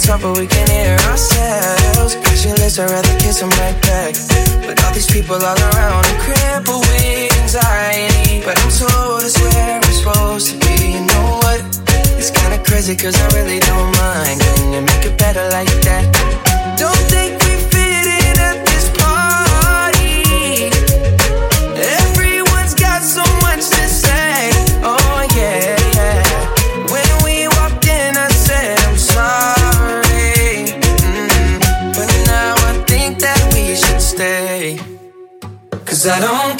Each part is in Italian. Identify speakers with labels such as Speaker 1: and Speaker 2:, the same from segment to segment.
Speaker 1: to talk, but we can hear ourselves. Passionless, I'd rather kiss them right back. But all these people all around are crippled with anxiety. But I'm told it's where we're supposed to be. You know what? It's kinda crazy, cause I really don't mind. Can you make it better like that? Don't think we fit in at this Cause I don't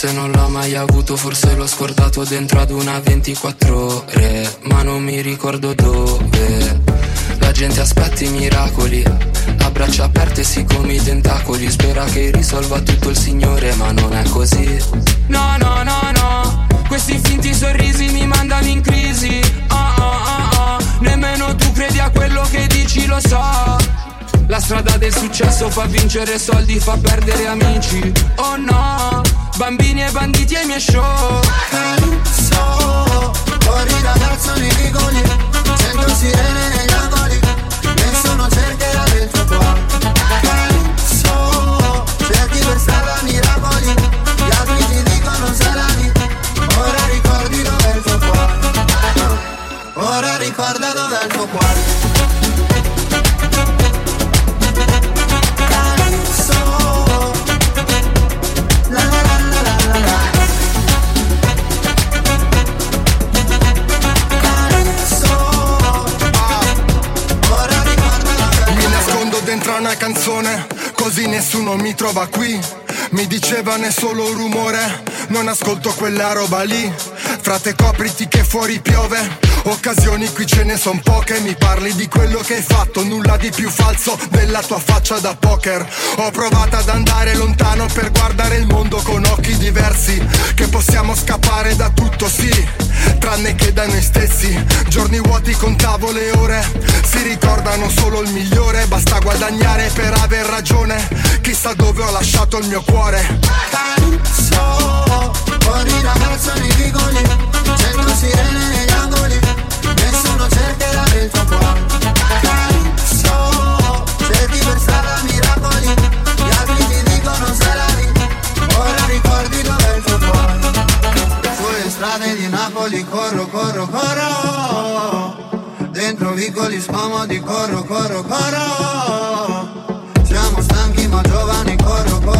Speaker 2: Forse non
Speaker 3: l'ho mai avuto, forse l'ho scordato dentro ad una 24 ore Ma non mi ricordo dove. La gente aspetta i miracoli A braccia aperte sì come i tentacoli Spera che risolva tutto il Signore ma non è così. No, no, no, no Questi finti sorrisi mi mandano in crisi Ah, ah, ah, ah, Nemmeno tu credi a quello che dici, lo so. La strada del successo fa vincere soldi, fa perdere amici. Oh no, Bambini e banditi ai miei show.
Speaker 4: Calypso Corri ragazzo di Ligoni. Sento sirene negli angoli. Nessuno cercherà dentro qua. Calypso Cerchi per strada miracoli.
Speaker 5: così nessuno mi trova qui. Mi dicevano è solo rumore, non ascolto quella roba lì. Frate copriti che fuori piove Occasioni qui ce ne son poche, mi parli di quello che hai fatto, nulla di più falso della tua faccia da poker. Ho provato ad andare lontano per guardare il mondo con occhi diversi, che possiamo scappare da tutto, sì, tranne che da noi stessi. Giorni vuoti contavo le ore, si ricordano solo il migliore, basta guadagnare per aver ragione. Chissà dove ho lasciato il mio cuore.
Speaker 4: Calypso Fuori ragazzo nei vicoli Cento sirene negli angoli Nessuno cercherà tuo cuore Calypso Cerchi per strada miracoli Gli altri ti dicono la lì Ora ricordi dov'è il tuo cuore. Sulle di Napoli corro, corro, corro. Dentro vicoli scomodi corro, corro, corro. Siamo stanchi ma giovani corro, corro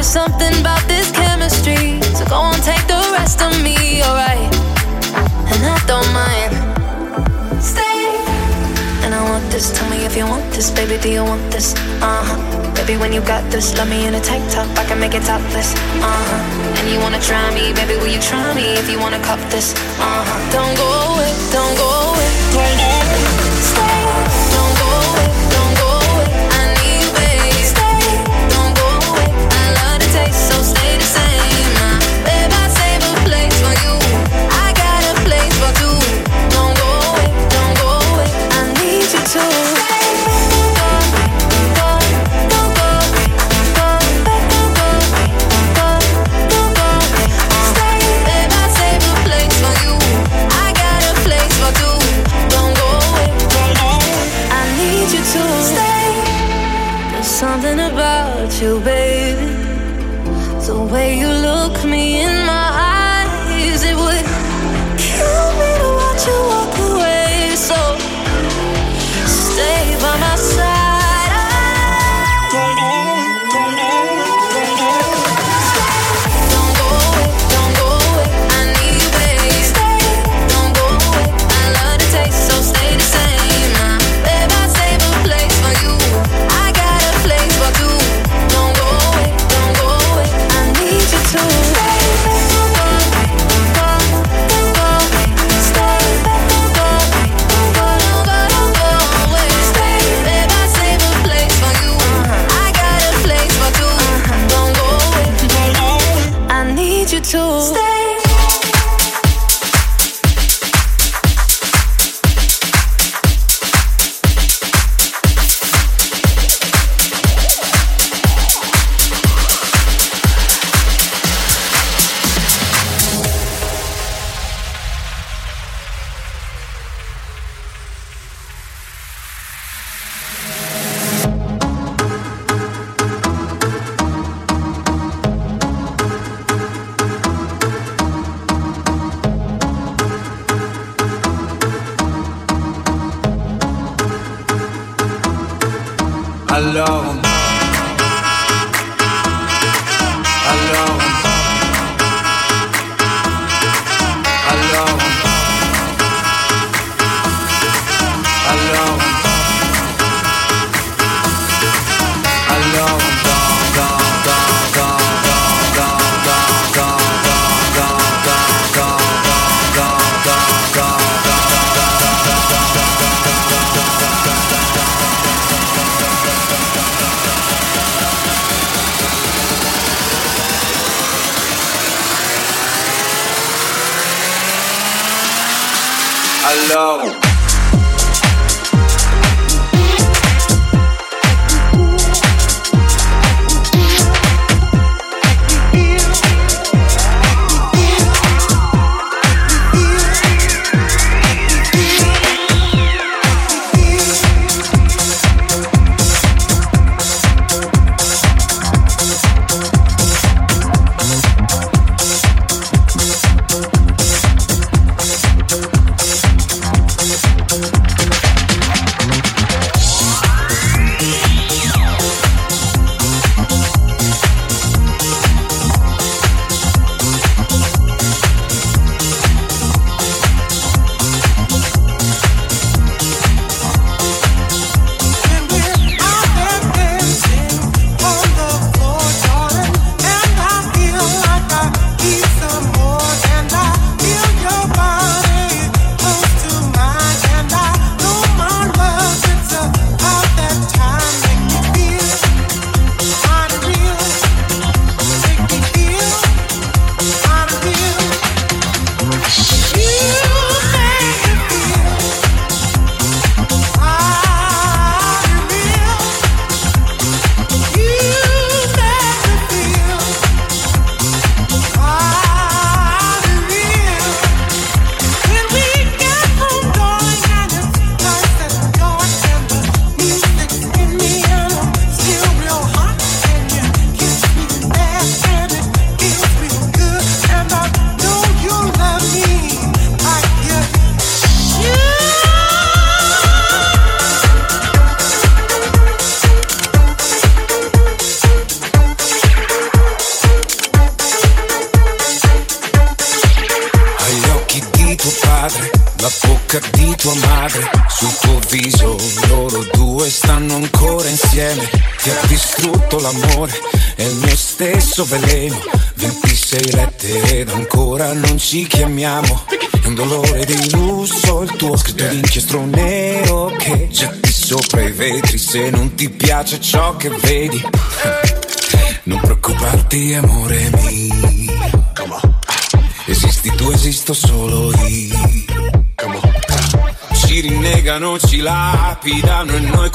Speaker 6: There's something about this chemistry, so go on, take the rest of me, alright? And I don't mind. Stay. And I want this. Tell me if you want this, baby. Do you want this? Uh huh. Baby, when you got this, love me in a tank top. I can make it topless. Uh huh. And you wanna try me, baby? Will you try me if you wanna cop this? Uh huh. Don't go away. Don't go away. Don't go away.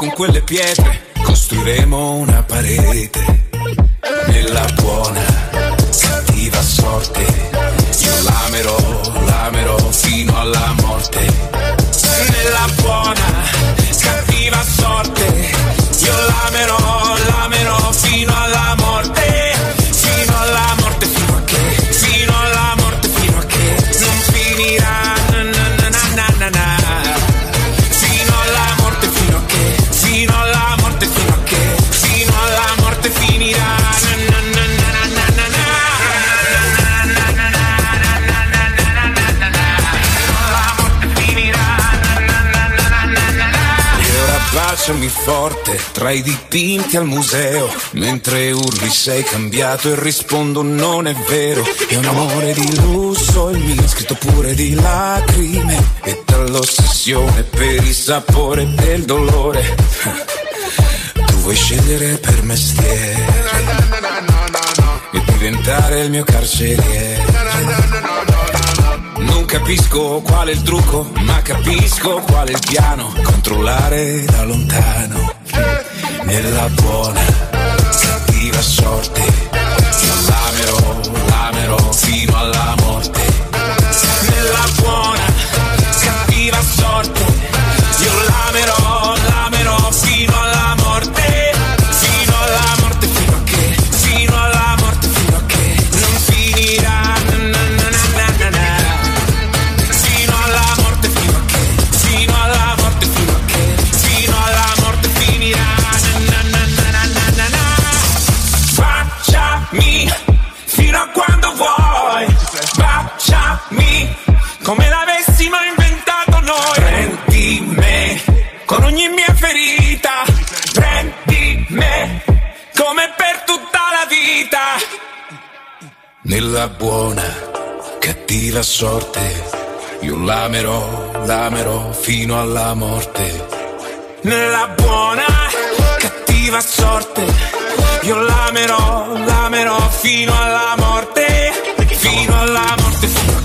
Speaker 7: con quelle pietre costruiremo una parete. tra i dipinti al museo, mentre urli sei cambiato e rispondo non è vero, è un amore di lusso il mio, scritto pure di lacrime e dall'ossessione per il sapore del dolore. Tu vuoi scegliere per mestiere e diventare il mio carceriere. Non capisco qual è il trucco, ma capisco qual è il piano. Controllare da lontano nella buona, cattiva sorte. Io l'amerò, l'amerò fino alla Nella buona, cattiva sorte, io l'amerò, l'amerò fino alla morte. Nella buona, cattiva sorte, io l'amerò, l'amerò fino alla morte, fino alla morte, fino alla.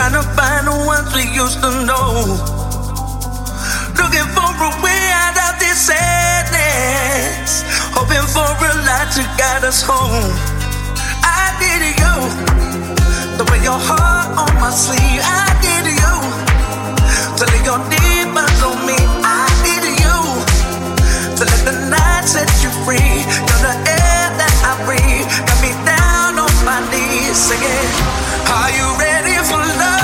Speaker 8: Trying to find the ones we used to
Speaker 6: know.
Speaker 2: Looking for a
Speaker 9: way out of this
Speaker 10: sadness. Hoping for
Speaker 1: a light to guide us home.
Speaker 11: I did you. The way your heart on my sleeve. I did you. To lay your demons on me. I did you. To let the night set you free. You're the air that I breathe. Got me down on my knees singing. Are you ready? for love.